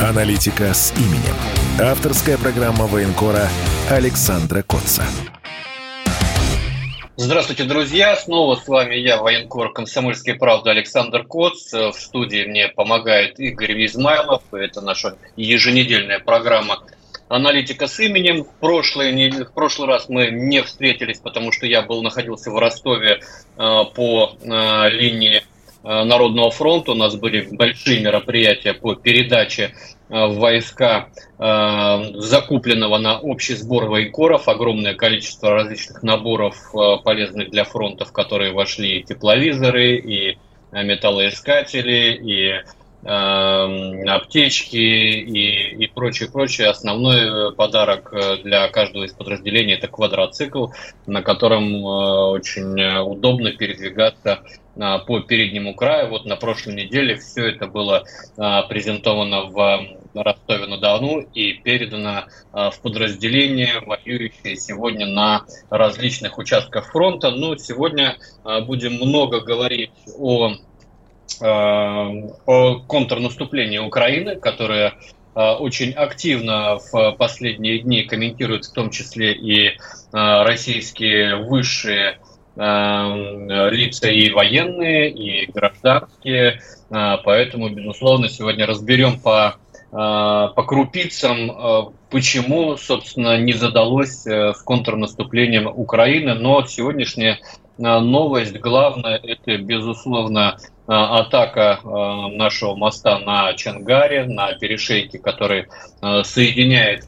Аналитика с именем. Авторская программа военкора Александра Котца. Здравствуйте, друзья! Снова с вами я, военкор «Комсомольской правды» Александр Коц. В студии мне помогает Игорь Измайлов. Это наша еженедельная программа «Аналитика с именем». В прошлый, в прошлый раз мы не встретились, потому что я был находился в Ростове э, по э, линии Народного фронта. У нас были большие мероприятия по передаче э, в войска э, закупленного на общий сбор военкоров. Огромное количество различных наборов полезных для фронтов, которые вошли и тепловизоры, и металлоискатели, и аптечки и, и прочее, прочее. Основной подарок для каждого из подразделений это квадроцикл, на котором очень удобно передвигаться по переднему краю. Вот на прошлой неделе все это было а, презентовано в Ростове-на-Дону и передано а, в подразделения, воюющие сегодня на различных участках фронта. Но ну, сегодня будем много говорить о, о контрнаступлении Украины, которое очень активно в последние дни комментируют в том числе и российские высшие лица и военные, и гражданские. Э, поэтому, безусловно, сегодня разберем по, э, по крупицам, э, почему, собственно, не задалось с контрнаступлением Украины. Но сегодняшняя новость главная – это, безусловно, атака нашего моста на Чангаре, на перешейке, который соединяет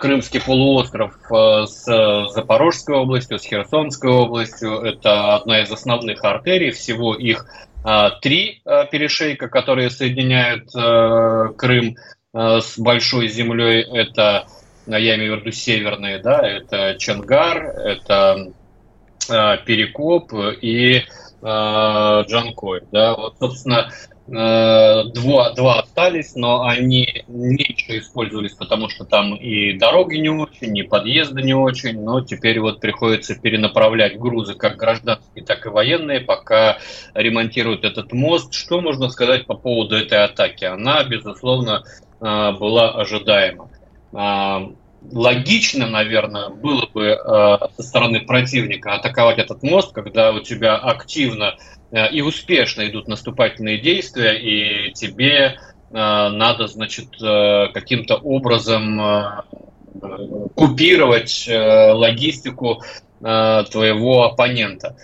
Крымский полуостров э, с Запорожской областью, с Херсонской областью. Это одна из основных артерий. Всего их э, три перешейка, которые соединяют Крым с большой землей. Это, я имею в виду северные, да, это Чангар, это Перекоп и Джанкой. Да. Вот, собственно, Э, два, два остались, но они меньше использовались, потому что там и дороги не очень, и подъезды не очень, но теперь вот приходится перенаправлять грузы как гражданские, так и военные, пока ремонтируют этот мост. Что можно сказать по поводу этой атаки? Она, безусловно, э, была ожидаема. Э, логично, наверное, было бы со стороны противника атаковать этот мост, когда у тебя активно Э, и успешно идут наступательные действия, и тебе э, надо, значит, э, каким-то образом купировать логистику твоего оппонента.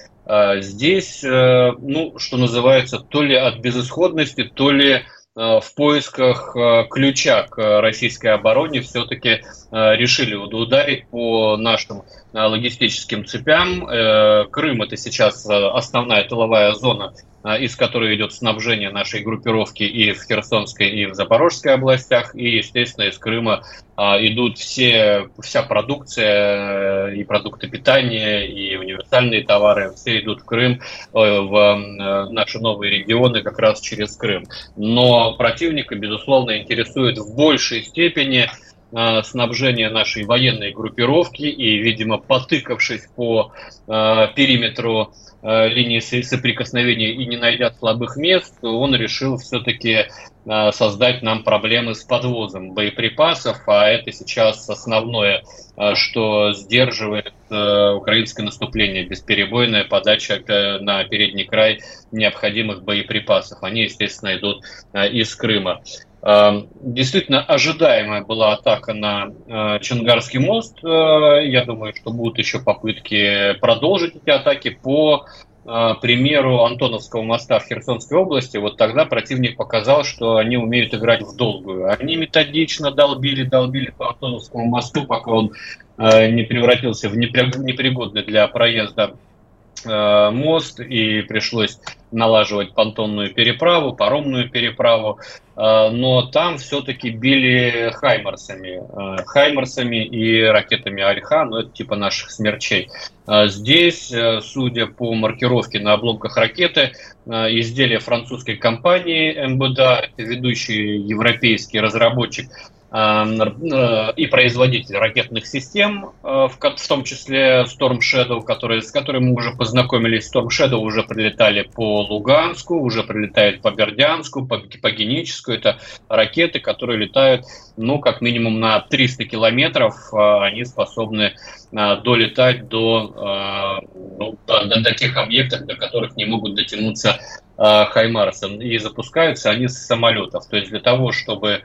Здесь, ну, что называется, то ли от безысходности, то ли Э, в поисках э, ключа к российской обороне все-таки э, решили ударить по нашим логистическим цепям. Крым это сейчас основная тыловая зона из которой идет снабжение нашей группировки и в Херсонской, и в Запорожской областях, и, естественно, из Крыма идут все, вся продукция и продукты питания, и универсальные товары, все идут в Крым, э, в э, наши новые регионы как раз через Крым. Но противника, безусловно, интересует в большей степени а, снабжение нашей военной группировки и, видимо, потыкавшись по периметру Э, линии соприкосновения и не найдя слабых мест, он решил все-таки э, создать нам проблемы с подвозом боеприпасов, а это сейчас основное, э, что сдерживает украинское наступление, бесперебойная подача на передний край необходимых боеприпасов. Они, естественно, идут из Крыма. Эм, действительно ожидаемая была атака на э, Чангарский мост. Э, я думаю, что будут еще попытки продолжить эти атаки по э, примеру Антоновского моста в Херсонской области. Вот тогда противник показал, что они умеют играть в долгую. Они методично долбили, долбили по Антоновскому мосту, пока он не превратился в непригодный для проезда мост и пришлось налаживать понтонную переправу, паромную переправу, э, но там все-таки били хаймарсами, э, хаймарсами и ракетами Альха, ну это типа наших смерчей. Здесь, судя по маркировке на обломках ракеты, изделие французской компании МБДА, ведущий европейский разработчик Э, и производитель ракетных систем, э, в том числе Storm Shadow, который, с которым мы уже познакомились. Storm Shadow уже прилетали по Луганску, уже прилетает по Бердянску, по, по Геническу. Это ракеты, которые летают, ну, как минимум на 300 километров. Э, они способны долетать до, ну, до, до тех объектов, до которых не могут дотянуться Хаймарса. И запускаются они с самолетов. То есть для того, чтобы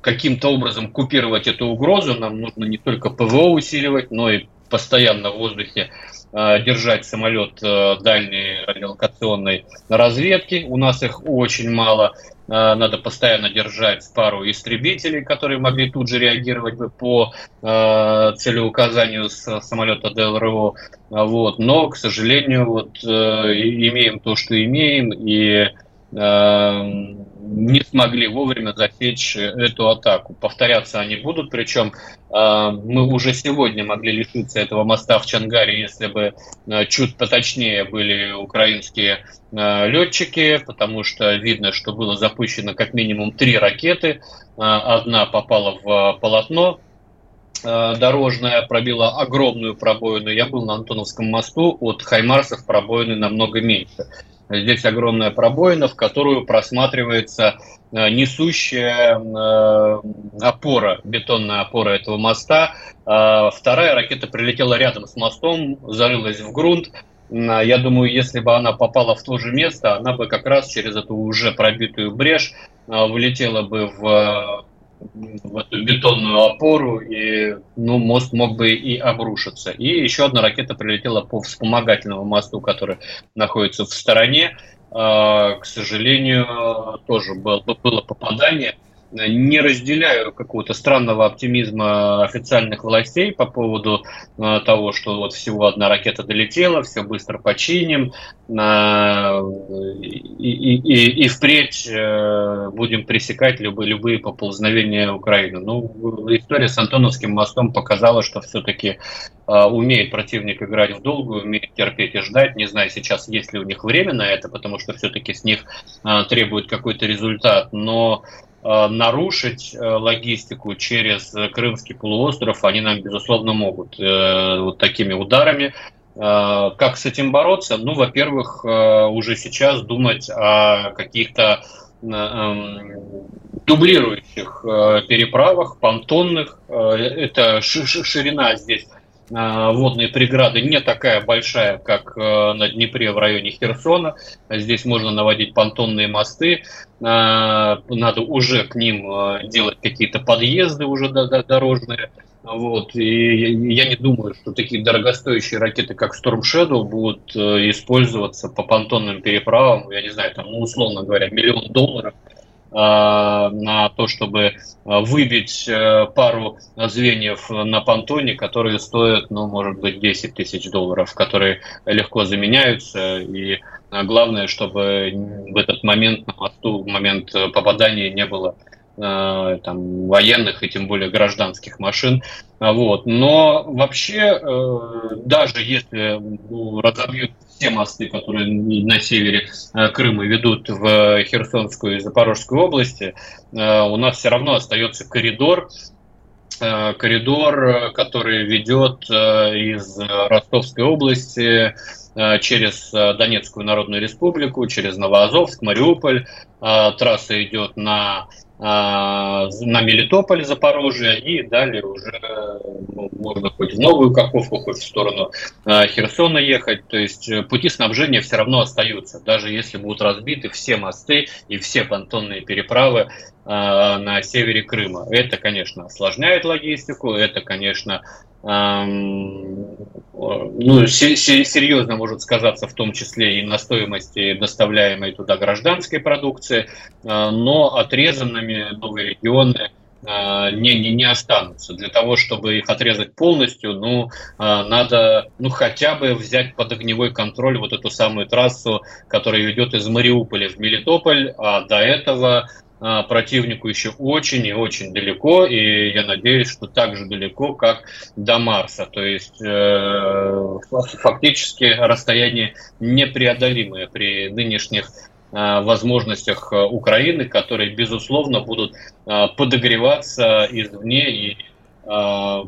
каким-то образом купировать эту угрозу, нам нужно не только ПВО усиливать, но и постоянно в воздухе э, держать самолет э, дальней радиолокационной разведки. У нас их очень мало. Э, надо постоянно держать пару истребителей, которые могли тут же реагировать бы по целеуказанию с самолета ДЛРО. Вот. Но, к сожалению, вот, имеем то, что имеем, и Эм, не смогли вовремя засечь эту атаку. Повторяться они будут, причем эм, мы уже сегодня могли лишиться этого моста в Чангаре, если бы э, чуть поточнее были украинские э, летчики, потому что видно, что было запущено как минимум три ракеты. Э, одна попала в полотно дорожная, пробила огромную пробоину. Я был на Антоновском мосту, от Хаймарсов пробоины намного меньше. Здесь огромная пробоина, в которую просматривается э, несущая э, опора, бетонная опора этого моста. А вторая ракета прилетела рядом с мостом, зарылась в грунт. Я думаю, если бы она попала в то же место, она бы как раз через эту уже пробитую брешь э, вылетела бы в в эту бетонную опору, и ну, мост мог бы и обрушиться. И еще одна ракета прилетела по вспомогательному мосту, который находится в стороне. А, к сожалению, тоже было, было попадание не разделяю какого-то странного оптимизма официальных властей по поводу э, того, что вот всего одна ракета долетела, все быстро починим, э, и, и, и впредь э, будем пресекать любые, любые поползновения Украины. Ну, история с Антоновским мостом показала, что все-таки умеет противник играть в долгую, умеет терпеть и ждать. Не знаю сейчас, есть ли у них время на это, потому что все-таки с них требует какой-то результат, но нарушить э, логистику через Крымский полуостров они нам, безусловно, могут э, вот такими ударами. Как с этим бороться? Ну, во-первых, уже сейчас думать о каких-то эм, дублирующих переправах, понтонных. Это ширина здесь Э, водные преграды не такая большая, как э, на Днепре в районе Херсона. Здесь можно наводить понтонные мосты. Э, надо уже к ним делать какие-то подъезды уже дорожные. Вот. И я не думаю, что такие дорогостоящие ракеты, как Storm Shadow, будут использоваться по понтонным переправам, я не знаю, там, ну, условно говоря, миллион долларов – Э, на то, чтобы выбить э, пару звеньев на понтоне, которые стоят, ну, может быть, 10 тысяч долларов, которые легко заменяются. И э, главное, чтобы в этот момент на мосту, в момент попадания не было там, военных и тем более гражданских машин. Вот. Но вообще, даже если разобьют все мосты, которые на севере э, Крыма ведут в Херсонскую и Запорожскую области, э, у нас все равно остается коридор, э, коридор, который ведет из Ростовской области через Донецкую Народную Республику, через Новоазовск, Мариуполь. Трасса идет на на Мелитополь, Запорожье, и далее уже ну, можно хоть в Новую Каховку, хоть в сторону а, Херсона ехать. То есть э, пути снабжения все равно остаются, даже если будут разбиты все мосты и все понтонные переправы на севере Крыма. Это, конечно, осложняет логистику, это, конечно, ну, серьезно может сказаться в том числе и на стоимости доставляемой туда гражданской продукции, а, но отрезанными новые регионы не, не, не останутся. Для того, чтобы их отрезать полностью, ну, надо ну, хотя бы взять под огневой контроль вот эту самую трассу, которая ведет из Мариуполя в Мелитополь, а до этого противнику еще очень и очень далеко, и я надеюсь, что так же далеко, как до Марса. То есть э, фактически расстояние непреодолимое при нынешних э, возможностях Украины, которые, безусловно, будут э, подогреваться извне и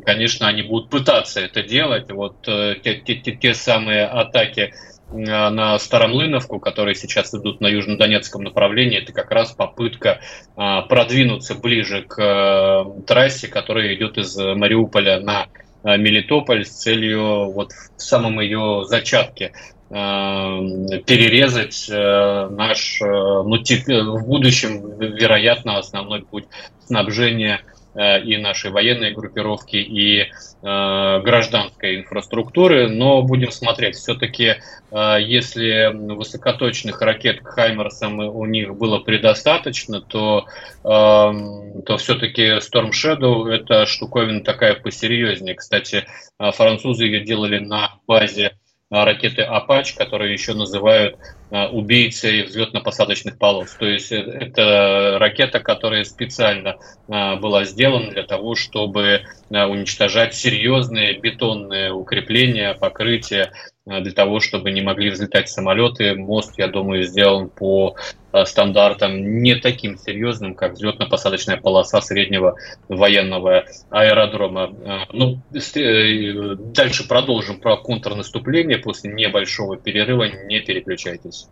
конечно, они будут пытаться это делать. Вот те, те, те самые атаки Э, на Старомлыновку, которые сейчас идут на южнодонецком направлении, это как раз попытка э, продвинуться ближе к э, трассе, которая идет из Мариуполя на Мелитополь с целью вот в самом ее зачатке перерезать наш, ну, в будущем, вероятно, основной путь снабжения Э, и нашей военной группировки, и э, гражданской инфраструктуры, но будем смотреть. Все-таки, э, если высокоточных ракет к Хаймерсам у них было предостаточно, то, то все-таки Storm Shadow это штуковина такая посерьезнее. Кстати, французы ее делали на базе ракеты «Апач», которые еще называют а, убийцей взлетно-посадочных полос. То есть э, это ракета, которая специально была сделана для того, чтобы уничтожать серьезные бетонные укрепления, покрытия, для того, чтобы не могли взлетать самолеты. Мост, я думаю, сделан по стандартам не таким серьезным, как взлетно-посадочная полоса среднего военного аэродрома. Ну, э, дальше продолжим про контрнаступление после небольшого перерыва. Не переключайтесь.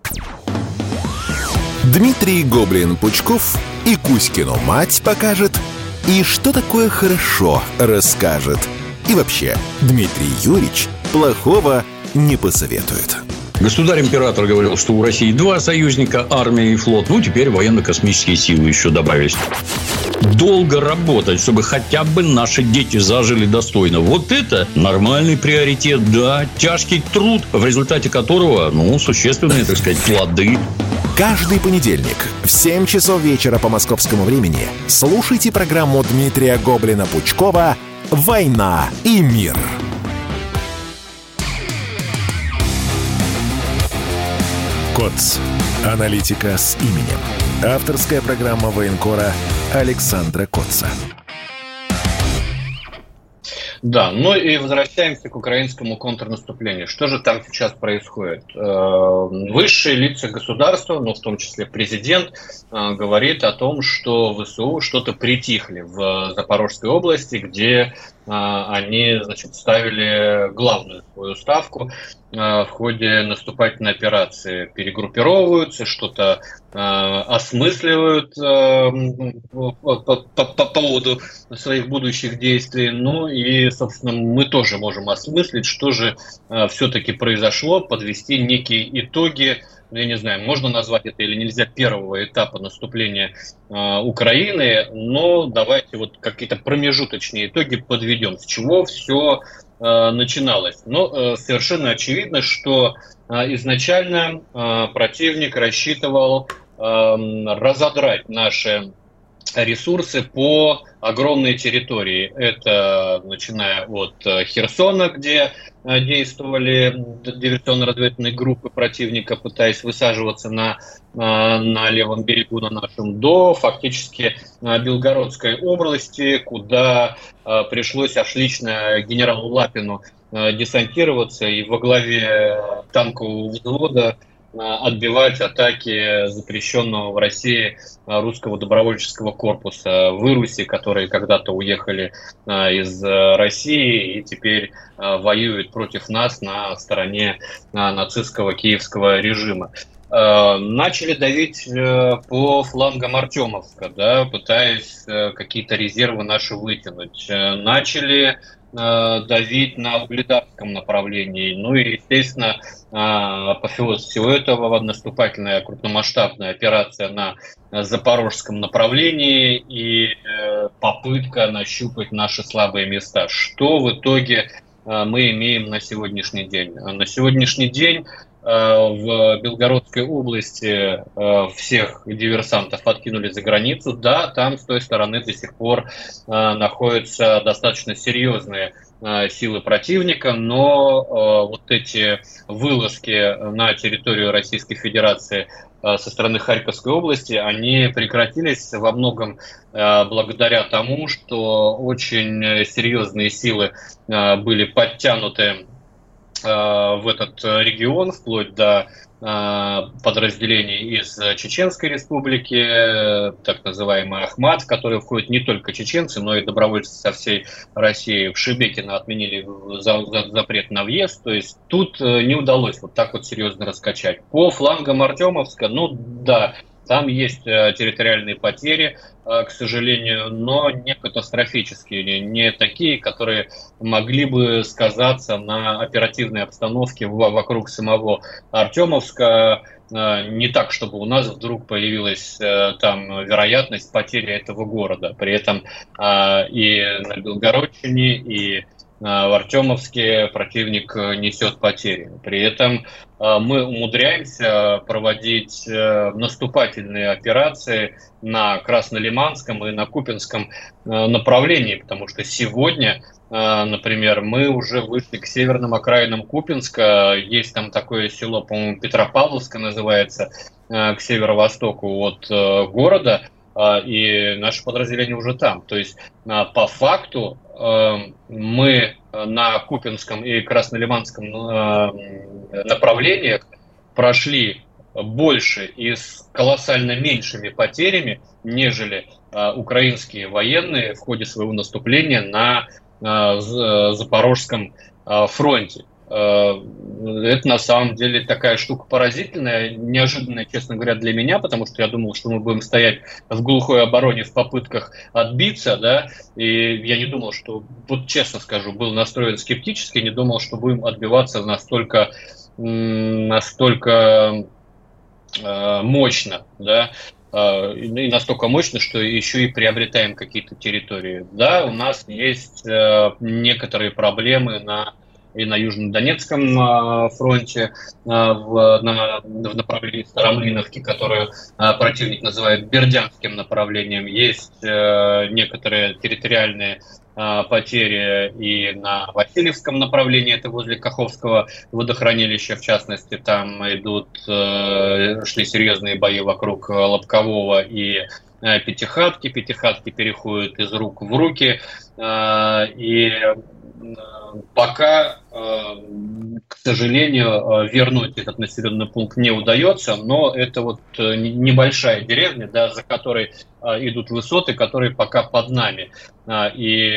Дмитрий Гоблин-Пучков и Кузькину мать покажет, и что такое хорошо расскажет. И вообще, Дмитрий Юрьевич плохого не посоветует. Государь-император говорил, что у России два союзника, армия и флот. Ну, теперь военно-космические силы еще добавились. Долго работать, чтобы хотя бы наши дети зажили достойно. Вот это нормальный приоритет, да. Тяжкий труд, в результате которого, ну, существенные, так сказать, плоды. Каждый понедельник в 7 часов вечера по московскому времени слушайте программу Дмитрия Гоблина-Пучкова «Война и мир». КОЦ. Аналитика с именем. Авторская программа военкора Александра Котца. Да, ну и возвращаемся к украинскому контрнаступлению. Что же там сейчас происходит? Э, высшие лица государства, ну в том числе президент, э, говорит о том, что ВСУ что-то притихли в Запорожской области, где они значит, ставили главную свою ставку а, в ходе наступательной операции. Перегруппировываются, что-то а, осмысливают по, по, по поводу своих будущих действий. Ну и, собственно, мы тоже можем осмыслить, что же все-таки произошло, подвести некие итоги я не знаю, можно назвать это или нельзя, первого этапа наступления э, Украины, но давайте вот какие-то промежуточные итоги подведем. С чего все э, начиналось? Ну, э, совершенно очевидно, что э, изначально э, противник рассчитывал э, разодрать наши ресурсы по огромной территории. Это начиная от э, Херсона, где э, действовали диверсионно-разведывательные группы противника, пытаясь высаживаться на, э, на левом берегу на нашем, до фактически Белгородской области, куда пришлось аж лично генералу Лапину десантироваться и во главе танкового взвода отбивать атаки запрещенного в России русского добровольческого корпуса в Ируси, которые когда-то уехали а, из России и теперь воюют против нас на стороне нацистского киевского режима начали давить э, по флангам Артемовска, да, пытаясь э, какие-то резервы наши вытянуть. Э, начали Э, давить на угледарском направлении. Ну и, естественно, э, апофеоз всего этого наступательная крупномасштабная операция на запорожском направлении и э, попытка нащупать наши слабые места. Что в итоге мы имеем на сегодняшний день? На сегодняшний день в Белгородской области всех диверсантов откинули за границу. Да, там с той стороны до сих пор находятся достаточно серьезные силы противника, но вот эти вылазки на территорию Российской Федерации Э, со стороны Харьковской области, они прекратились во многом э, благодаря тому, что очень серьезные силы э, были подтянуты в этот регион, вплоть до подразделений из Чеченской республики, так называемый Ахмат, в который входят не только чеченцы, но и добровольцы со всей России. В Шебекино отменили запрет на въезд, то есть тут не удалось вот так вот серьезно раскачать. По флангам Артемовска, ну да, там есть э, территориальные потери, э, к сожалению, но не катастрофические, не такие, которые могли бы сказаться на оперативной обстановке вокруг самого Артемовска. Э, не так, чтобы у нас вдруг появилась там вероятность потери этого города. При этом и на Белгородчине, и в Артемовске противник несет потери. При этом а, мы умудряемся проводить э, наступательные операции на Краснолиманском и на Купинском э, направлении, потому что сегодня, э, например, мы уже вышли к северным окраинам Купинска, есть там такое село, по-моему, Петропавловска называется, к северо-востоку от города, а, и наше подразделение уже там. То есть а, по факту мы на Купинском и Краснолиманском э, направлениях прошли больше и с колоссально меньшими потерями, нежели э, украинские военные в ходе своего наступления на э, Запорожском фронте. Э, это на самом деле такая штука поразительная, неожиданная, честно говоря, для меня, потому что я думал, что мы будем стоять в глухой обороне в попытках отбиться, да, и я не думал, что, вот честно скажу, был настроен скептически, не думал, что будем отбиваться настолько, настолько э, мощно, да, э, и настолько мощно, что еще и приобретаем какие-то территории. Да, у нас есть некоторые проблемы на и на Южнодонецком а, фронте а, в, на, в направлении Старомлиновки, которую а, противник называет Бердянским направлением. Есть э, некоторые территориальные потери и на Васильевском направлении, это возле Каховского водохранилища, в частности, там идут, э, шли серьезные бои вокруг Лобкового и э, Пятихатки. Пятихатки переходят из рук в руки, и пока, э, к сожалению, э, вернуть этот населенный пункт не удается, но это вот э, небольшая деревня, да, за которой идут высоты, которые пока под нами. А, и,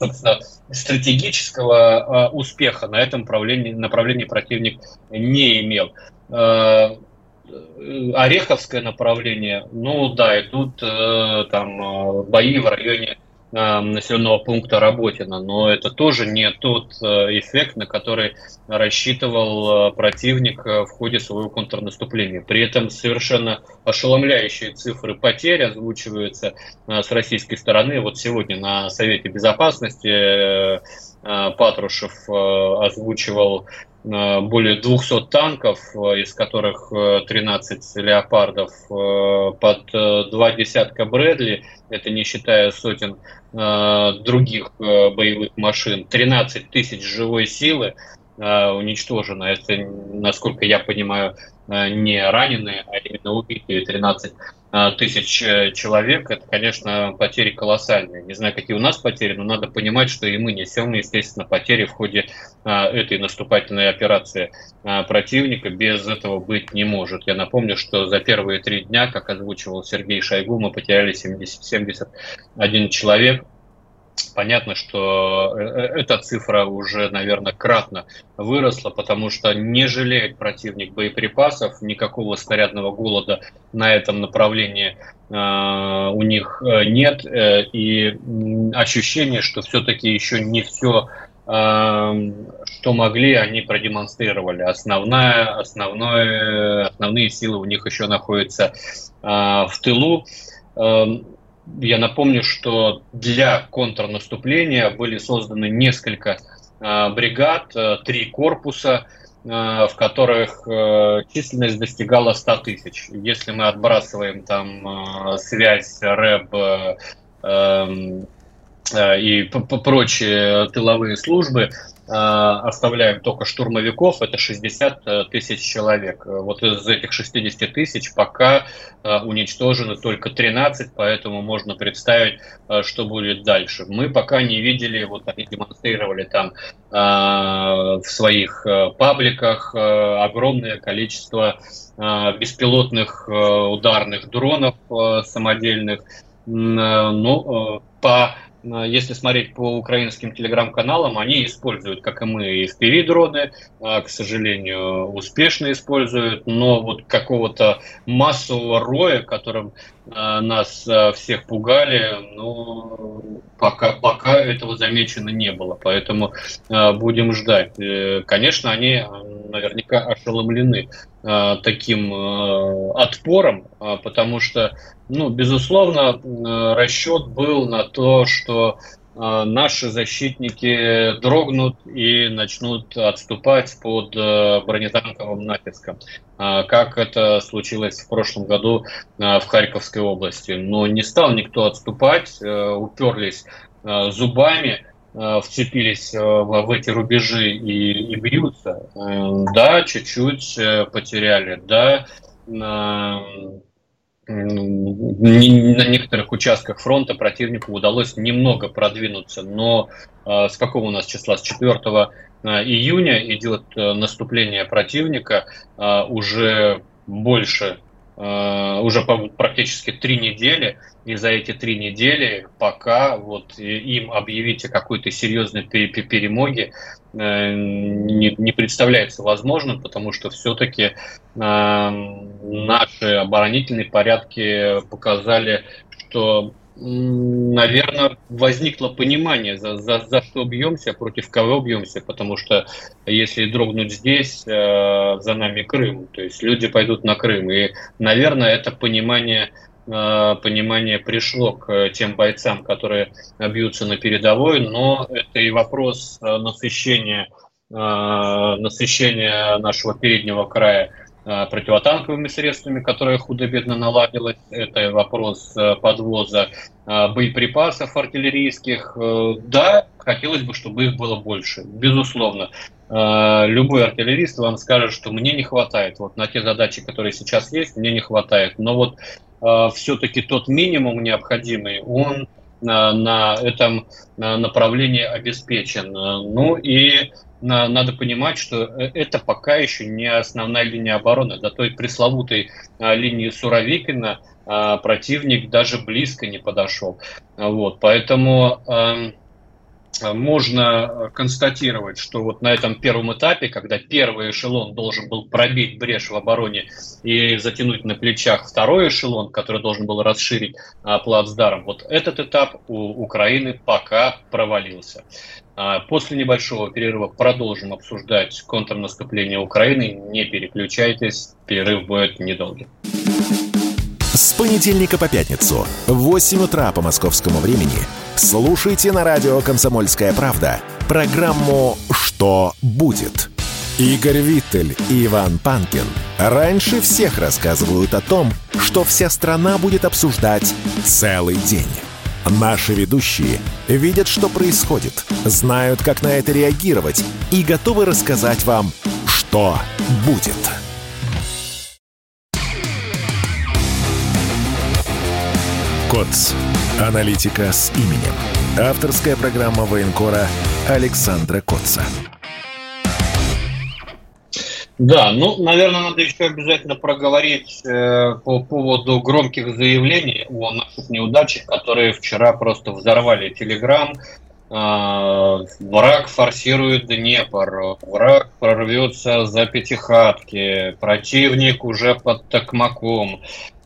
собственно, стратегического успеха на этом направлении, направлении противник не имел. Ореховское направление, ну да, идут там бои в районе населенного пункта Работина, но это тоже не тот э, эффект, на который рассчитывал э, противник э, в ходе своего контрнаступления. При этом совершенно ошеломляющие цифры потерь озвучиваются с российской стороны. Вот сегодня на Совете Безопасности Патрушев озвучивал более 200 танков, из которых 13 леопардов под два десятка Брэдли, это не считая сотен Э, других э, боевых машин, 13 тысяч живой силы э, уничтожено. Это, насколько я понимаю, не раненые, а именно убитые 13 тысяч человек. Это, конечно, потери колоссальные. Не знаю, какие у нас потери, но надо понимать, что и мы несем, естественно, потери в ходе этой наступательной операции противника. Без этого быть не может. Я напомню, что за первые три дня, как озвучивал Сергей Шойгу, мы потеряли 70, 71 человек. Понятно, что э, э, эта цифра уже, наверное, кратно выросла, потому что не жалеет противник боеприпасов, никакого снарядного голода на этом направлении э, у них э, нет, э, и ощущение, что все-таки еще не все что могли, они продемонстрировали. Основная, основное, основные силы у них еще находятся э, в тылу. Эм, я напомню, что для контрнаступления были созданы несколько э, бригад, э, три корпуса. в которых численность достигала 100 тысяч. Если мы отбрасываем там связь РЭБ эм, и прочие тыловые службы, оставляем только штурмовиков, это 60 э, тысяч человек. Вот из этих 60 тысяч пока э, уничтожено только 13, поэтому можно представить, что будет дальше. Мы пока не видели, вот они демонстрировали там в своих пабликах огромное количество беспилотных ударных дронов самодельных. Ну, по если смотреть по украинским телеграм-каналам, они используют, как и мы, FPV-дроны, а, к сожалению, успешно используют, но вот какого-то массового роя, которым нас а, всех пугали, ну, пока, пока этого замечено не было. Поэтому будем ждать. Э, конечно, они наверняка ошеломлены таким отпором, потому что ну, безусловно, э, расчет был на то, что э, наши защитники дрогнут и начнут отступать под э, бронетанковым натиском, как это случилось в прошлом году в Харьковской области. Но не стал никто отступать, уперлись зубами, вцепились в эти рубежи и, и бьются. Да, чуть-чуть потеряли, да, на некоторых участках фронта противнику удалось немного продвинуться, но э, с какого у нас числа? С 4 э, июня идет э, наступление противника уже больше, уже практически три недели, и за эти три недели, пока вот им объявить о какой-то серьезной перемоге, Э, не, не представляется возможным, потому что все-таки э, наши оборонительные порядки показали, что наверное, возникло понимание, за, за, за что бьемся, против кого бьемся, потому что если дрогнуть здесь, э, за нами Крым, то есть люди пойдут на Крым. И, наверное, это понимание понимание пришло к тем бойцам, которые бьются на передовой, но это и вопрос э, насыщения, э, насыщения нашего переднего края противотанковыми средствами, которые худо-бедно наладилось. Это вопрос подвоза боеприпасов артиллерийских. Да, хотелось бы, чтобы их было больше, безусловно. Любой артиллерист вам скажет, что мне не хватает. Вот на те задачи, которые сейчас есть, мне не хватает. Но вот Э, все-таки тот минимум необходимый, он на, на этом направлении обеспечен. Ну и надо понимать, что э, это пока еще не основная линия обороны. До той пресловутой э, линии Суровикина противник даже близко не подошел. Вот, поэтому эм, можно констатировать, что вот на этом первом этапе, когда первый эшелон должен был пробить брешь в обороне и затянуть на плечах второй эшелон, который должен был расширить а, плацдарм, вот этот этап у Украины пока провалился. А, после небольшого перерыва продолжим обсуждать контрнаступление Украины. Не переключайтесь, перерыв будет недолгий. С понедельника по пятницу в 8 утра по московскому времени слушайте на радио «Комсомольская правда» программу «Что будет?». Игорь Виттель и Иван Панкин раньше всех рассказывают о том, что вся страна будет обсуждать целый день. Наши ведущие видят, что происходит, знают, как на это реагировать и готовы рассказать вам, что будет. КОЦ. Аналитика с именем. Авторская программа военкора Александра Котца. Да, ну, наверное, надо еще обязательно проговорить э, по поводу громких заявлений о наших неудачах, которые вчера просто взорвали Телеграм. Э, враг форсирует Днепр, враг прорвется за пятихатки, противник уже под Токмаком,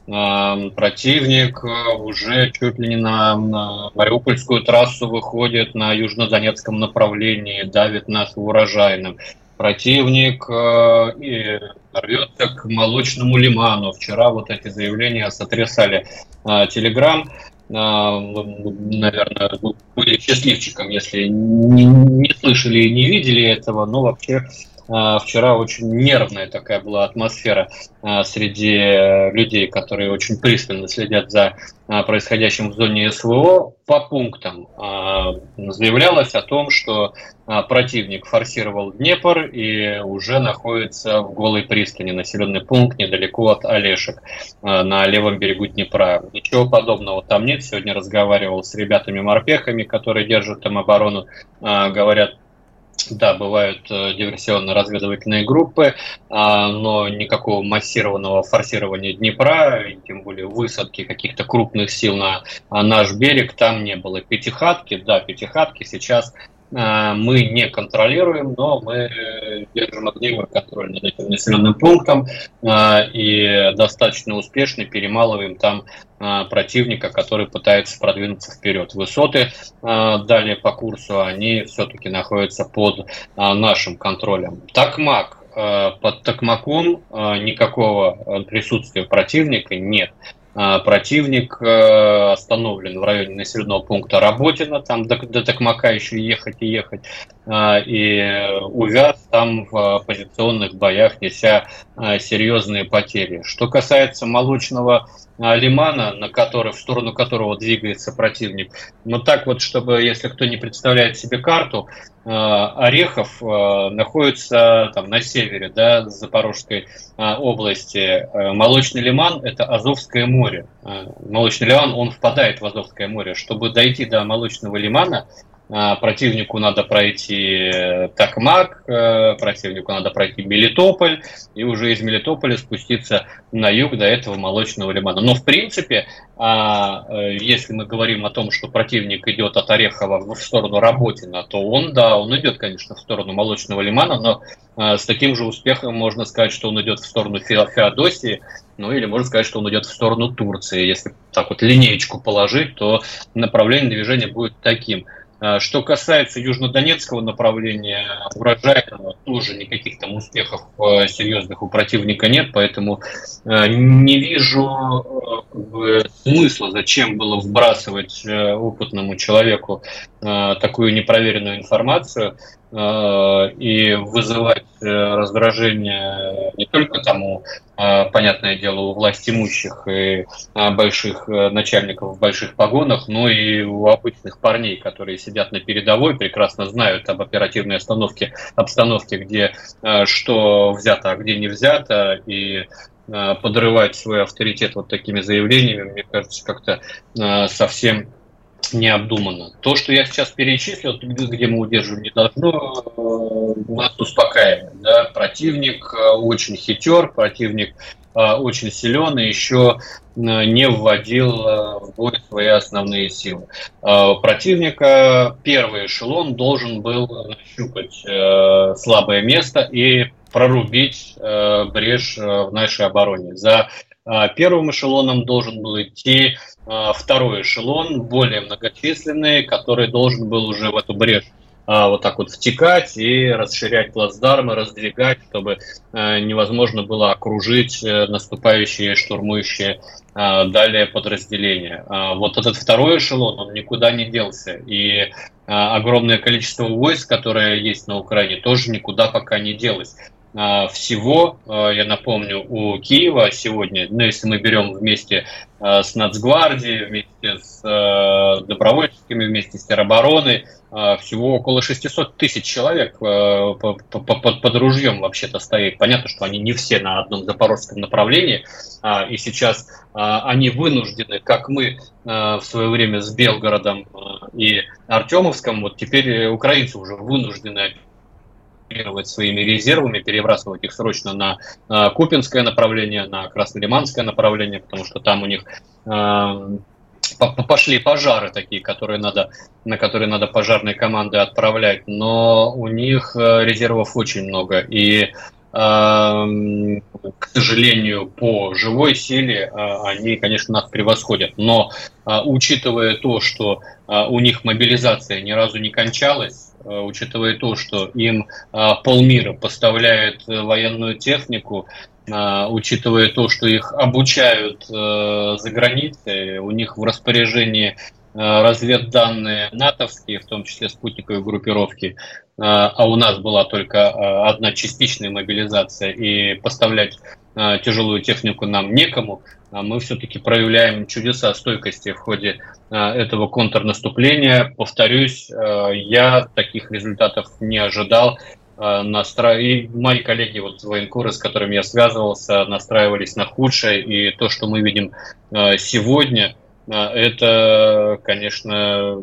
противник э, уже чуть ли не на, на Мариупольскую трассу выходит на южнодонецком направлении, давит нас урожайным. Противник э, и рвется к молочному лиману. Вчера вот эти заявления сотрясали э, Телеграм. Наверное, были счастливчиком, если не, не слышали и не видели этого, но вообще вчера очень нервная такая была атмосфера среди людей, которые очень пристально следят за происходящим в зоне СВО. По пунктам заявлялось о том, что противник форсировал Днепр и уже находится в голой пристани, населенный пункт недалеко от Олешек на левом берегу Днепра. Ничего подобного там нет. Сегодня разговаривал с ребятами-морпехами, которые держат там оборону. Говорят, да, бывают э, диверсионно-разведывательные группы, а, но никакого массированного форсирования Днепра, тем более высадки каких-то крупных сил на наш берег там не было. Пятихатки, да, пятихатки сейчас а, мы не контролируем, но мы держим огневой контроль над этим населенным пунктом а, и достаточно успешно перемалываем там а, противника, который пытается продвинуться вперед. Высоты далее по курсу, они все-таки находятся под нашим контролем. Такмак. Под Такмаком никакого присутствия противника нет. А, противник э, остановлен в районе населенного пункта Работина, там до, до Токмака еще ехать и ехать, и увяз там в позиционных боях, неся а, серьезные потери. Что касается молочного лимана, на который, в сторону которого двигается противник. Но так вот, чтобы, если кто не представляет себе карту, Орехов находится там на севере, да, Запорожской области. Молочный лиман – это Азовское море. Молочный лиман, он впадает в Азовское море. Чтобы дойти до Молочного лимана, а, противнику надо пройти э, Такмак, э, противнику надо пройти Мелитополь, и уже из Мелитополя спуститься на юг до этого молочного лимана. Но в принципе, а, э, если мы говорим о том, что противник идет от Орехова в сторону Работина, то он, да, он идет, конечно, в сторону молочного лимана, но с таким же успехом можно сказать, что он идет в сторону Феодосии, ну или можно сказать, что он идет в сторону Турции. Если так вот линеечку положить, то направление движения будет таким – а, что касается южнодонецкого направления, урожайного, тоже никаких там успехов э, серьезных у противника нет, поэтому э, не вижу э, смысла, зачем было вбрасывать опытному человеку такую непроверенную информацию. Э, и вызывать э, раздражение не только тому, э, понятное дело, у власть имущих и больших начальников в больших погонах, но и у обычных парней, которые сидят на передовой, прекрасно знают об оперативной остановке, обстановке, где что взято, а где не взято, и подрывать свой авторитет вот такими заявлениями, мне кажется, как-то совсем необдуманно. То, что я сейчас перечислил, где мы удерживаем, не должно э, нас успокаивать. Да? Противник э, очень хитер, противник э, очень силен и еще не вводил в бой свои основные силы. Противника первый эшелон должен был нащупать слабое место и прорубить брешь в нашей обороне. За первым эшелоном должен был идти а, второй эшелон, более многочисленный, который должен был уже в эту брешь а, вот так вот втекать и расширять плацдармы, раздвигать, чтобы а, невозможно было окружить э, наступающие, штурмующие далее подразделения. Вот этот второй эшелон, он никуда не делся. И огромное количество войск, которое есть на Украине, тоже никуда пока не делось. А, всего, а, я напомню, у Киева сегодня, ну, если мы берем вместе а, с Нацгвардией, вместе с добровольческими, вместе с теробороной, всего около 600 тысяч человек под, ружьем вообще-то стоит. Понятно, что они не все на одном запорожском направлении, и сейчас они вынуждены, как мы в свое время с Белгородом и Артемовском, вот теперь украинцы уже вынуждены своими резервами, перебрасывать их срочно на э, Купинское направление, на Краснолиманское направление, потому что там у них э, пошли пожары такие, которые надо, на которые надо пожарные команды отправлять, но у них э, резервов очень много, и к сожалению, по живой силе они, конечно, нас превосходят. Но учитывая то, что у них мобилизация ни разу не кончалась, Э, учитывая то, что им э, полмира поставляет э, военную технику, учитывая то, что их обучают за границей, у них в распоряжении разведданные натовские, в том числе спутниковые группировки, а у нас была только одна частичная мобилизация, и поставлять тяжелую технику нам некому, мы все-таки проявляем чудеса стойкости в ходе этого контрнаступления. Повторюсь, я таких результатов не ожидал. Настра... и мои коллеги, вот военкоры, с которыми я связывался, настраивались на худшее, и то, что мы видим сегодня, это, конечно,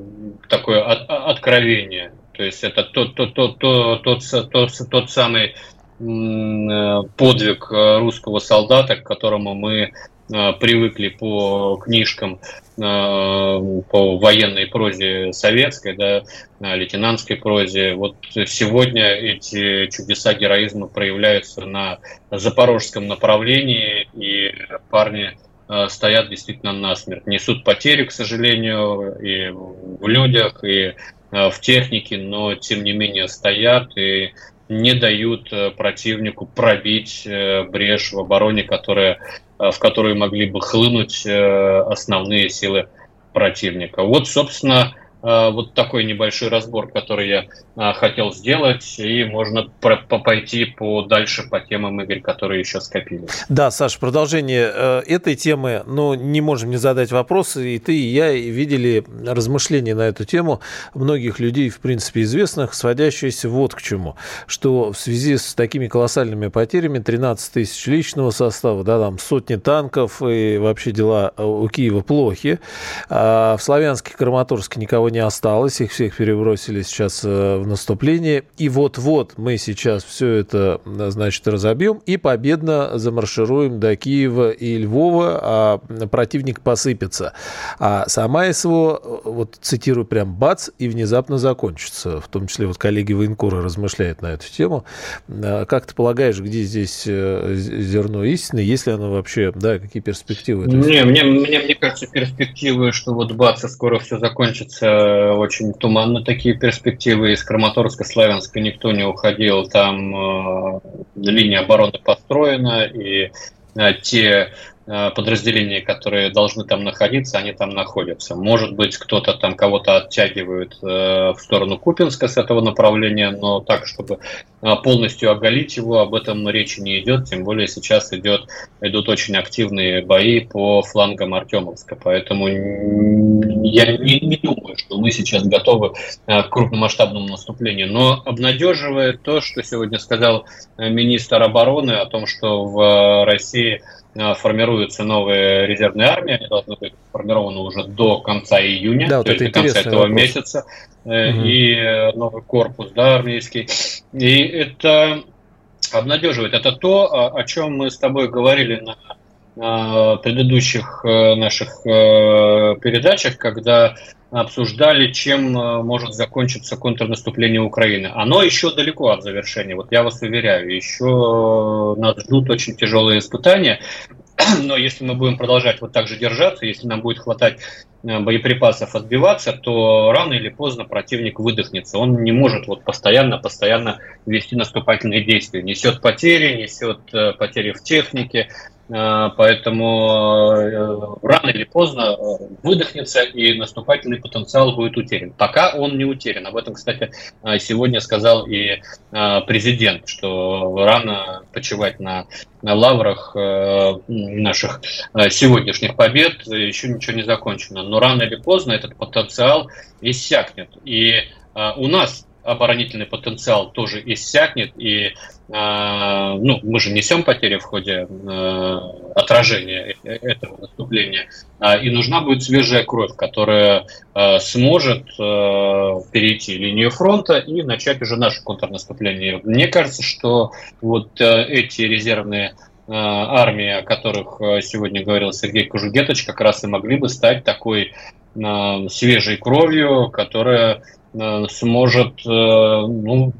такое откровение. То есть это тот, тот, тот, тот, тот, тот, тот самый подвиг русского солдата, к которому мы Э, привыкли по книжкам э, по военной прозе советской, да, лейтенантской прозе. Вот сегодня эти чудеса героизма проявляются на запорожском направлении, и парни э, стоят действительно насмерть. Несут потери, к сожалению, и в людях, и в технике, но тем не менее стоят и не дают противнику пробить брешь в обороне, которая Э, в которые могли бы хлынуть э, основные силы противника. Вот, собственно, э, вот такой небольшой разбор, который я хотел сделать, и можно пойти по дальше по темам, Игорь, которые еще скопились. Да, Саша, продолжение этой темы, но не можем не задать вопросы, и ты, и я видели размышления на эту тему многих людей, в принципе, известных, сводящиеся вот к чему, что в связи с такими колоссальными потерями, 13 тысяч личного состава, да, там сотни танков, и вообще дела у Киева плохи, а в Славянске, Краматорске никого не осталось, их всех перебросили сейчас э, в наступление. И вот-вот мы сейчас все это, значит, разобьем и победно замаршируем до Киева и Львова, а противник посыпется. А сама СВО, вот цитирую прям, бац, и внезапно закончится. В том числе вот коллеги военкора размышляют на эту тему. Как ты полагаешь, где здесь э, зерно истины, если оно вообще, да, какие перспективы? Не, мне, мне, мне кажется, перспективы, что вот бац, и скоро все закончится очень туманно такие перспективы. Из Краматорска, Славянска никто не уходил. Там э, линия обороны построена, и э, те Э, подразделения, которые должны там находиться, они там находятся. Может быть, кто-то там кого-то оттягивает э, в сторону Купинска с этого направления, но так, чтобы э, полностью оголить его, об этом речи не идет, тем более сейчас идет, идут очень активные бои по флангам Артемовска, поэтому я не, не думаю, что мы сейчас готовы к крупномасштабному наступлению, но обнадеживает то, что сегодня сказал министр обороны о том, что в России Э, формируются новые резервные армии, они должны быть сформированы уже до конца июня, да, то вот есть до конца этого вопрос. месяца, угу. и э, новый корпус да, армейский. И это обнадеживает. Это то, о чем мы с тобой говорили на предыдущих наших передачах, когда обсуждали, чем может закончиться контрнаступление Украины. Оно еще далеко от завершения, вот я вас уверяю, еще нас ждут очень тяжелые испытания, но если мы будем продолжать вот так же держаться, если нам будет хватать боеприпасов отбиваться, то рано или поздно противник выдохнется. Он не может вот постоянно-постоянно вести наступательные действия. Несет потери, несет потери в технике, Э, поэтому э, рано или поздно э, выдохнется и наступательный потенциал будет утерян. Пока он не утерян. Об этом, кстати, сегодня сказал и президент, что рано почивать на, на лаврах наших сегодняшних побед, еще ничего не закончено. Но рано или поздно этот потенциал иссякнет. И у нас оборонительный потенциал тоже иссякнет, и а, ну, мы же несем потери в ходе э, отражения этого наступления, а, и нужна будет свежая кровь, которая сможет перейти линию фронта и начать уже наше контрнаступление. Мне кажется, что вот эти резервные армии, о которых сегодня говорил Сергей Кожугетович, как раз и могли бы стать такой свежей кровью, которая сможет э, ну,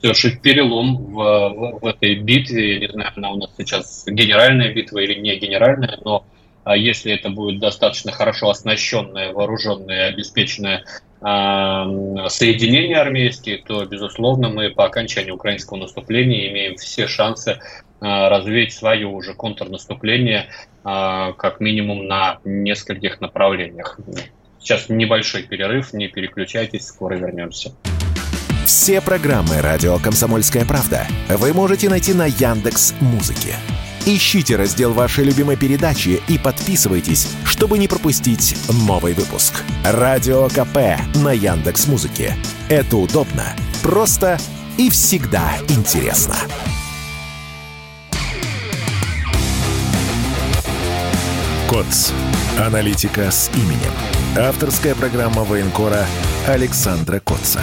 совершить перелом в, в, этой битве. Я не знаю, она у нас сейчас генеральная битва или не генеральная, но а если это будет достаточно хорошо оснащенное, вооруженное, обеспеченное а, соединение армейские, то, безусловно, мы по окончании украинского наступления имеем все шансы а, развеять свое уже контрнаступление как минимум на нескольких направлениях Сейчас небольшой перерыв, не переключайтесь, скоро вернемся. Все программы «Радио Комсомольская правда» вы можете найти на Яндекс Музыке. Ищите раздел вашей любимой передачи и подписывайтесь, чтобы не пропустить новый выпуск. Радио КП на Яндекс Музыке. Это удобно, просто и всегда интересно. КОЦ. Аналитика с именем. Авторская программа военкора Александра Котца.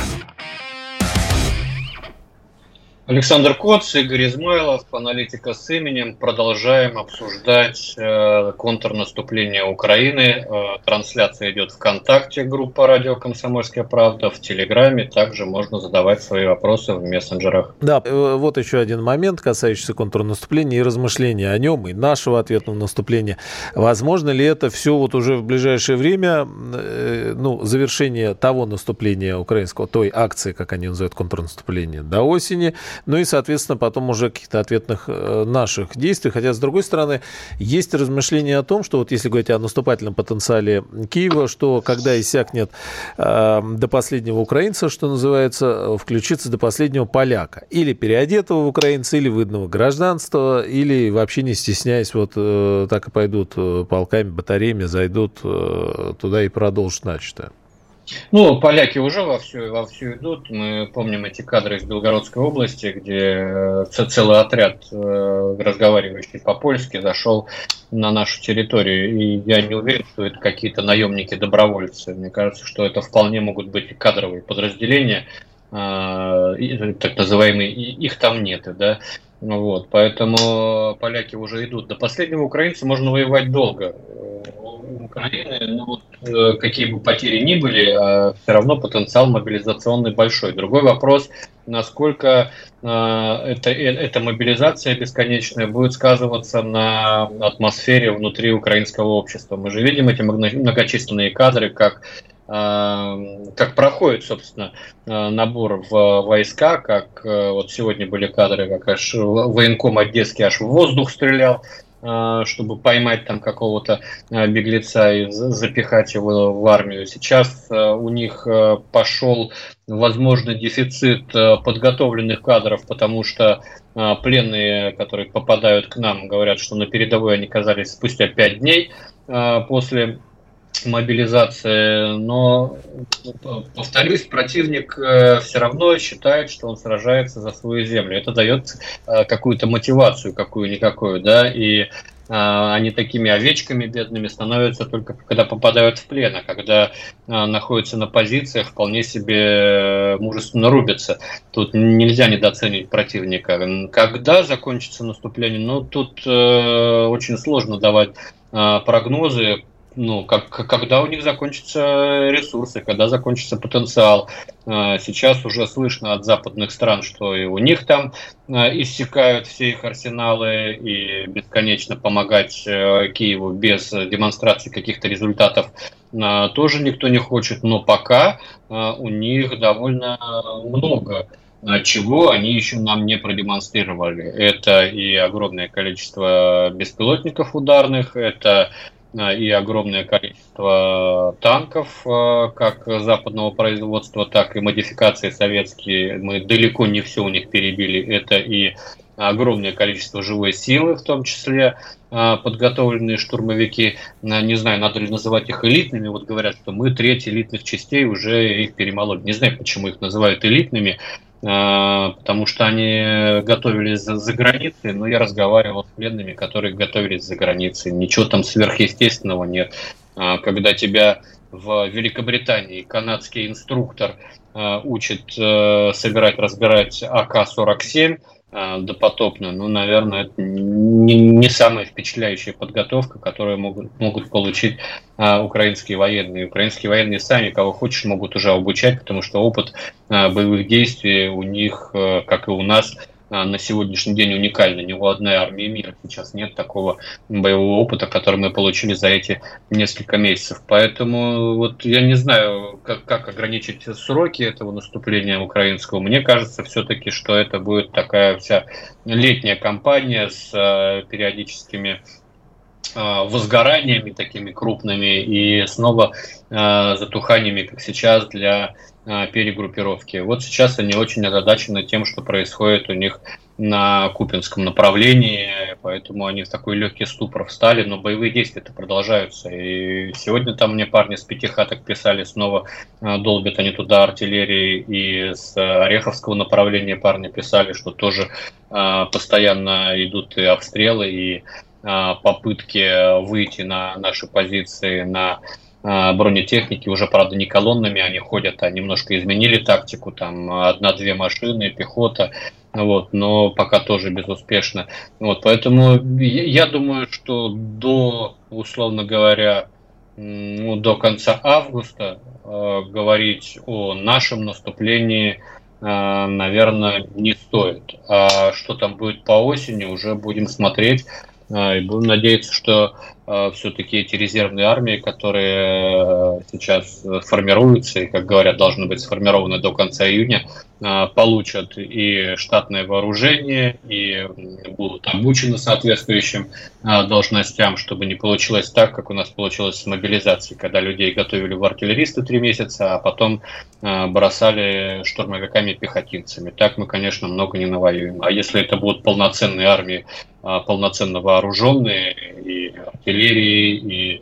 Александр Коц, Игорь Измайлов, аналитика с именем. Продолжаем обсуждать э, контрнаступление Украины. Э, трансляция идет ВКонтакте, группа «Радио Комсомольская правда», в Телеграме. Также можно задавать свои вопросы в мессенджерах. Да, э, вот еще один момент, касающийся контрнаступления и размышления о нем, и нашего ответного наступления. Возможно ли это все вот уже в ближайшее время, э, ну, завершение того наступления украинского, той акции, как они называют, контрнаступление, до осени – ну и, соответственно, потом уже каких-то ответных э, наших действий. Хотя, с другой стороны, есть размышления о том, что вот если говорить о наступательном потенциале Киева, что когда иссякнет э, до последнего украинца, что называется, включится до последнего поляка. Или переодетого в украинца, или выданного гражданства, или вообще не стесняясь, вот э, так и пойдут э, полками, батареями, зайдут э, туда и продолжат начатое. Ну, поляки уже вовсю, вовсю идут. Мы помним эти кадры из Белгородской области, где э, целый отряд, э, разговаривающий по-польски, зашел на нашу территорию. И я не уверен, что это какие-то наемники-добровольцы. Мне кажется, что это вполне могут быть кадровые подразделения, э, так называемые, их там нет, да. Вот, поэтому поляки уже идут. До последнего украинца можно воевать долго. Украины, ну вот э, какие бы потери ни были, а все равно потенциал мобилизационный большой. Другой вопрос, насколько э, это, э, эта мобилизация бесконечная будет сказываться на атмосфере внутри украинского общества. Мы же видим эти многочисленные кадры, как как проходит, собственно, набор в войска, как вот сегодня были кадры, как аж военком одесский аж в воздух стрелял, чтобы поймать там какого-то э, беглеца и запихать его в армию. Сейчас э, у них пошел, возможно, дефицит подготовленных кадров, потому что пленные, которые попадают к нам, говорят, что на передовой они оказались спустя пять дней после мобилизации, но, повторюсь, противник все равно считает, что он сражается за свою землю. Это дает какую-то мотивацию какую-никакую, да, и они такими овечками бедными становятся только когда попадают в плен, а когда находятся на позициях, вполне себе мужественно рубятся. Тут нельзя недооценить противника. Когда закончится наступление? Ну, тут э, очень сложно давать прогнозы, ну, как, когда у них закончатся ресурсы, когда закончится потенциал. А, сейчас уже слышно от западных стран, что и у них там а, иссякают все их арсеналы, и бесконечно помогать э, Киеву без демонстрации каких-то результатов тоже никто не хочет. Но пока у них довольно много чего они еще нам не продемонстрировали. Это и огромное количество беспилотников ударных, это и огромное количество танков, а, как западного производства, так и модификации советские. Мы далеко не все у них перебили. Это и огромное количество живой силы, в том числе а, подготовленные штурмовики. Не знаю, надо ли называть их элитными. Вот говорят, что мы треть элитных частей уже их перемололи. Не знаю, почему их называют элитными. А, потому что они готовились за, за границей, но я разговаривал с пленными, которые готовились за границей. Ничего там сверхъестественного нет. А, когда тебя в Великобритании канадский инструктор а, учит э, собирать, разбирать АК-47, а, допотопно, ну, наверное, это не, не самая впечатляющая подготовка, которую могут, могут получить а, украинские военные. Украинские военные сами, кого хочешь, могут уже обучать, потому что опыт а, боевых действий у них, а, как и у нас, на сегодняшний день уникальна. Ни у одной армии мира сейчас нет такого боевого опыта, который мы получили за эти несколько месяцев. Поэтому вот я не знаю, как, как ограничить сроки этого наступления украинского. Мне кажется все-таки, что это будет такая вся летняя кампания с э, периодическими возгораниями такими крупными и снова затуханиями, как сейчас, для перегруппировки. Вот сейчас они очень озадачены тем, что происходит у них на Купинском направлении, поэтому они в такой легкий ступор встали, но боевые действия-то продолжаются. И сегодня там мне парни с пятихаток писали, снова э, долбят они туда артиллерии, и с Ореховского направления парни писали, что тоже э, постоянно идут и обстрелы, и э, попытки выйти на наши позиции на бронетехники, уже, правда, не колоннами они ходят, а немножко изменили тактику, там одна-две машины, пехота, вот, но пока тоже безуспешно. Вот, поэтому я думаю, что до, условно говоря, ну, до конца августа э, говорить о нашем наступлении, э, наверное, не стоит. А что там будет по осени, уже будем смотреть. Э, и будем надеяться, что э, все-таки эти резервные армии, которые э, сейчас формируются и, как говорят, должны быть сформированы до конца июня, Э, получат и штатное вооружение, и будут обучены соответствующим э, должностям, чтобы не получилось так, как у нас получилось с мобилизацией, когда людей готовили в артиллеристы три месяца, а потом э, бросали штурмовиками пехотинцами. Так мы, конечно, много не навоюем. А если это будут полноценные армии, полноценно вооруженные, и артиллерии, и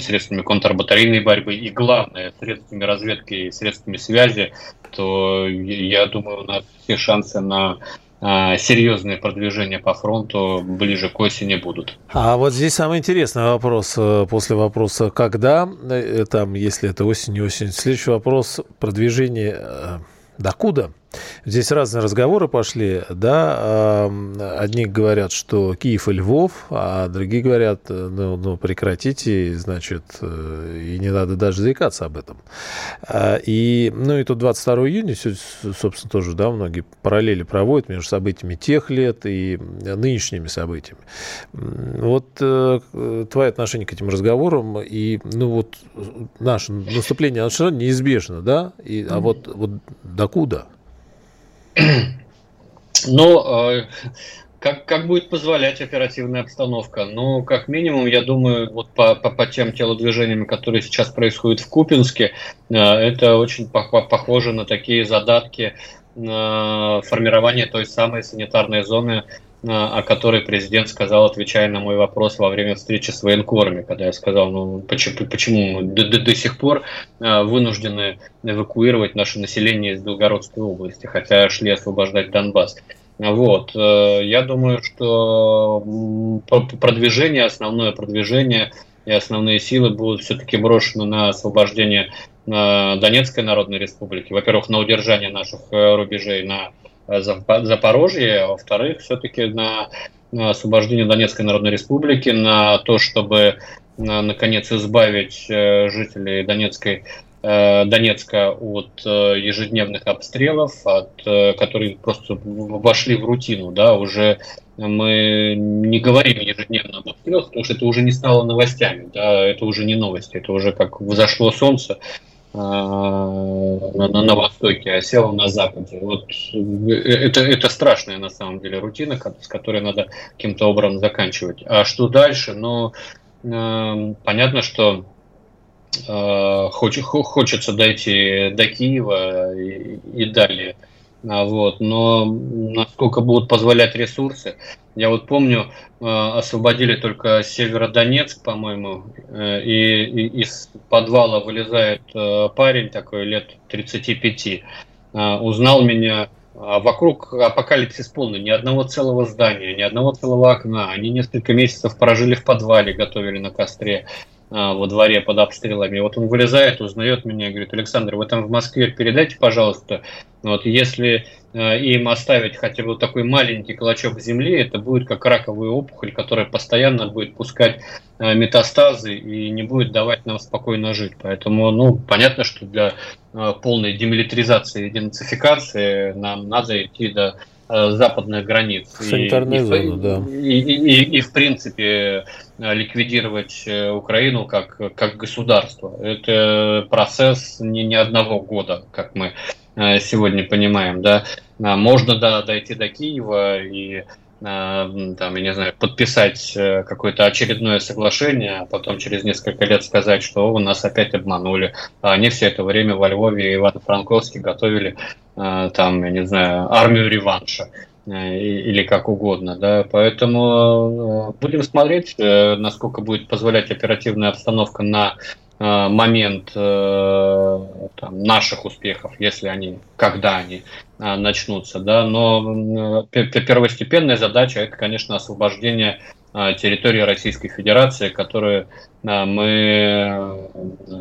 средствами контрбатарейной борьбы, и главное, средствами разведки и средствами связи, то я думаю, у нас все шансы на а, серьезные продвижения по фронту ближе к осени будут. А вот здесь самый интересный вопрос э, после вопроса «когда?», э, там, если это осень, не осень. Следующий вопрос – продвижение э, докуда? Здесь разные разговоры пошли, да, одни говорят, что Киев и Львов, а другие говорят, ну, ну прекратите, значит, э, и не надо даже заикаться об этом. А, и, ну, и тут 22 июня, собственно, тоже, да, многие параллели проводят между событиями тех лет и нынешними событиями. Вот э, твое отношение к этим разговорам и, ну, вот наше наступление, оно неизбежно, да, и, а вот, вот докуда? Ну, э, как, как будет позволять оперативная обстановка? Ну, как минимум, я думаю, вот по, по, по тем телодвижениям, которые сейчас происходят в Купинске, э, это очень похоже на такие задатки формирования той самой санитарной зоны о которой президент сказал, отвечая на мой вопрос во время встречи с военкорами, когда я сказал, ну почему, почему мы до, до, до сих пор э, вынуждены эвакуировать наше население из Белгородской области, хотя шли освобождать Донбасс. Вот, э, я думаю, что продвижение, основное продвижение и основные силы будут все-таки брошены на освобождение э, Донецкой Народной Республики. Во-первых, на удержание наших рубежей на Э, Запорожье, а во-вторых, все-таки на, на освобождение Донецкой Народной Республики, на то, чтобы на, наконец избавить э, жителей Донецкой э, Донецка от ежедневных обстрелов, от, которые просто вошли в рутину, да, уже мы не говорим ежедневно об обстрелах, потому что это уже не стало новостями, да, это уже не новости, это уже как взошло солнце, на, на, на востоке, а села на западе. Вот э, это, это страшная на самом деле рутина, с которой надо каким-то образом заканчивать. А что дальше? Ну, э, понятно, что э, хоч, хочется дойти до Киева и, и далее. А, вот, но насколько будут позволять ресурсы. Я вот помню, э, освободили только Северодонецк, по-моему, э, и из подвала вылезает э, парень такой лет 35, узнал меня, а вокруг апокалипсис полный, ни одного целого здания, ни одного целого окна. Они несколько месяцев прожили в подвале, готовили на костре во дворе под обстрелами. И вот он вылезает, узнает меня и говорит, Александр, вы там в Москве передайте, пожалуйста, вот если э, им оставить хотя бы такой маленький клочок земли, это будет как раковая опухоль, которая постоянно будет пускать э, метастазы и не будет давать нам спокойно жить. Поэтому, ну, понятно, что для э, полной демилитаризации и денацификации нам надо идти до западных границ. Санитарная и, зона, и, да. И, и, и, и, в принципе, ликвидировать Украину как, как государство. Это процесс не, не одного года, как мы Э, сегодня понимаем, да, а можно да, дойти до Киева и там, я не знаю, подписать какое-то очередное соглашение, а потом через несколько лет сказать, что у нас опять обманули. А они все это время во Львове и Ивано-Франковске готовили, там, я не знаю, армию реванша или как угодно, да, поэтому будем смотреть, насколько будет позволять оперативная обстановка на Э, момент э, там, наших успехов, если они, когда они э, начнутся, да, но первостепенная задача это, конечно, освобождение территории Российской Федерации, которую мы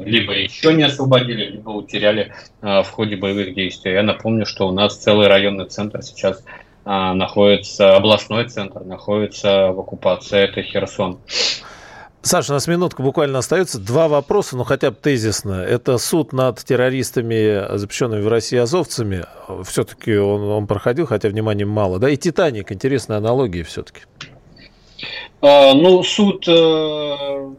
либо еще не освободили, либо утеряли в ходе боевых действий. Я напомню, что у нас целый районный центр сейчас находится, областной центр находится в оккупации, это Херсон. Саша, у нас минутка буквально остается. Два вопроса, но хотя бы тезисно. Это суд над террористами, запрещенными в России азовцами. Все-таки он, он проходил, хотя внимания мало. Да, и «Титаник». Интересная аналогия все-таки. А, ну, суд, э,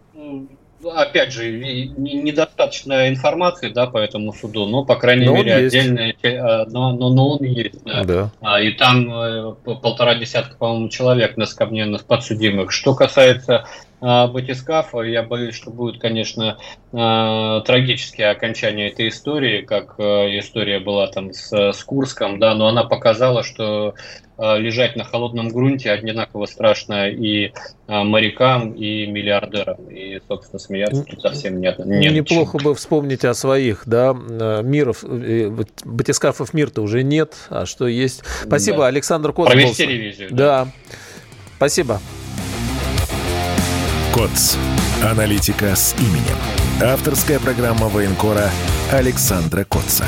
опять же, недостаточно информации, да, по этому суду, но, по крайней но мере, отдельная, э, но, но, но он есть, да. да. А, и там э, полтора десятка, по-моему, человек на скобненных подсудимых. Что касается а, батискафа. Я боюсь, что будет, конечно, а, трагическое окончание этой истории, как а, история была там с, с Курском, да, но она показала, что лежать на холодном грунте одинаково страшно и морякам, и миллиардерам. И, собственно, смеяться тут совсем нет. нет Неплохо бы вспомнить о своих, да, миров. Батискафов мир-то уже нет, а что есть. Спасибо, да. Александр Козлов. Провести ревизию. Да. да. Спасибо. КОЦ. Аналитика с именем. Авторская программа военкора Александра Котца.